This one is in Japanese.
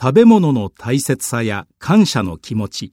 食べ物の大切さや感謝の気持ち。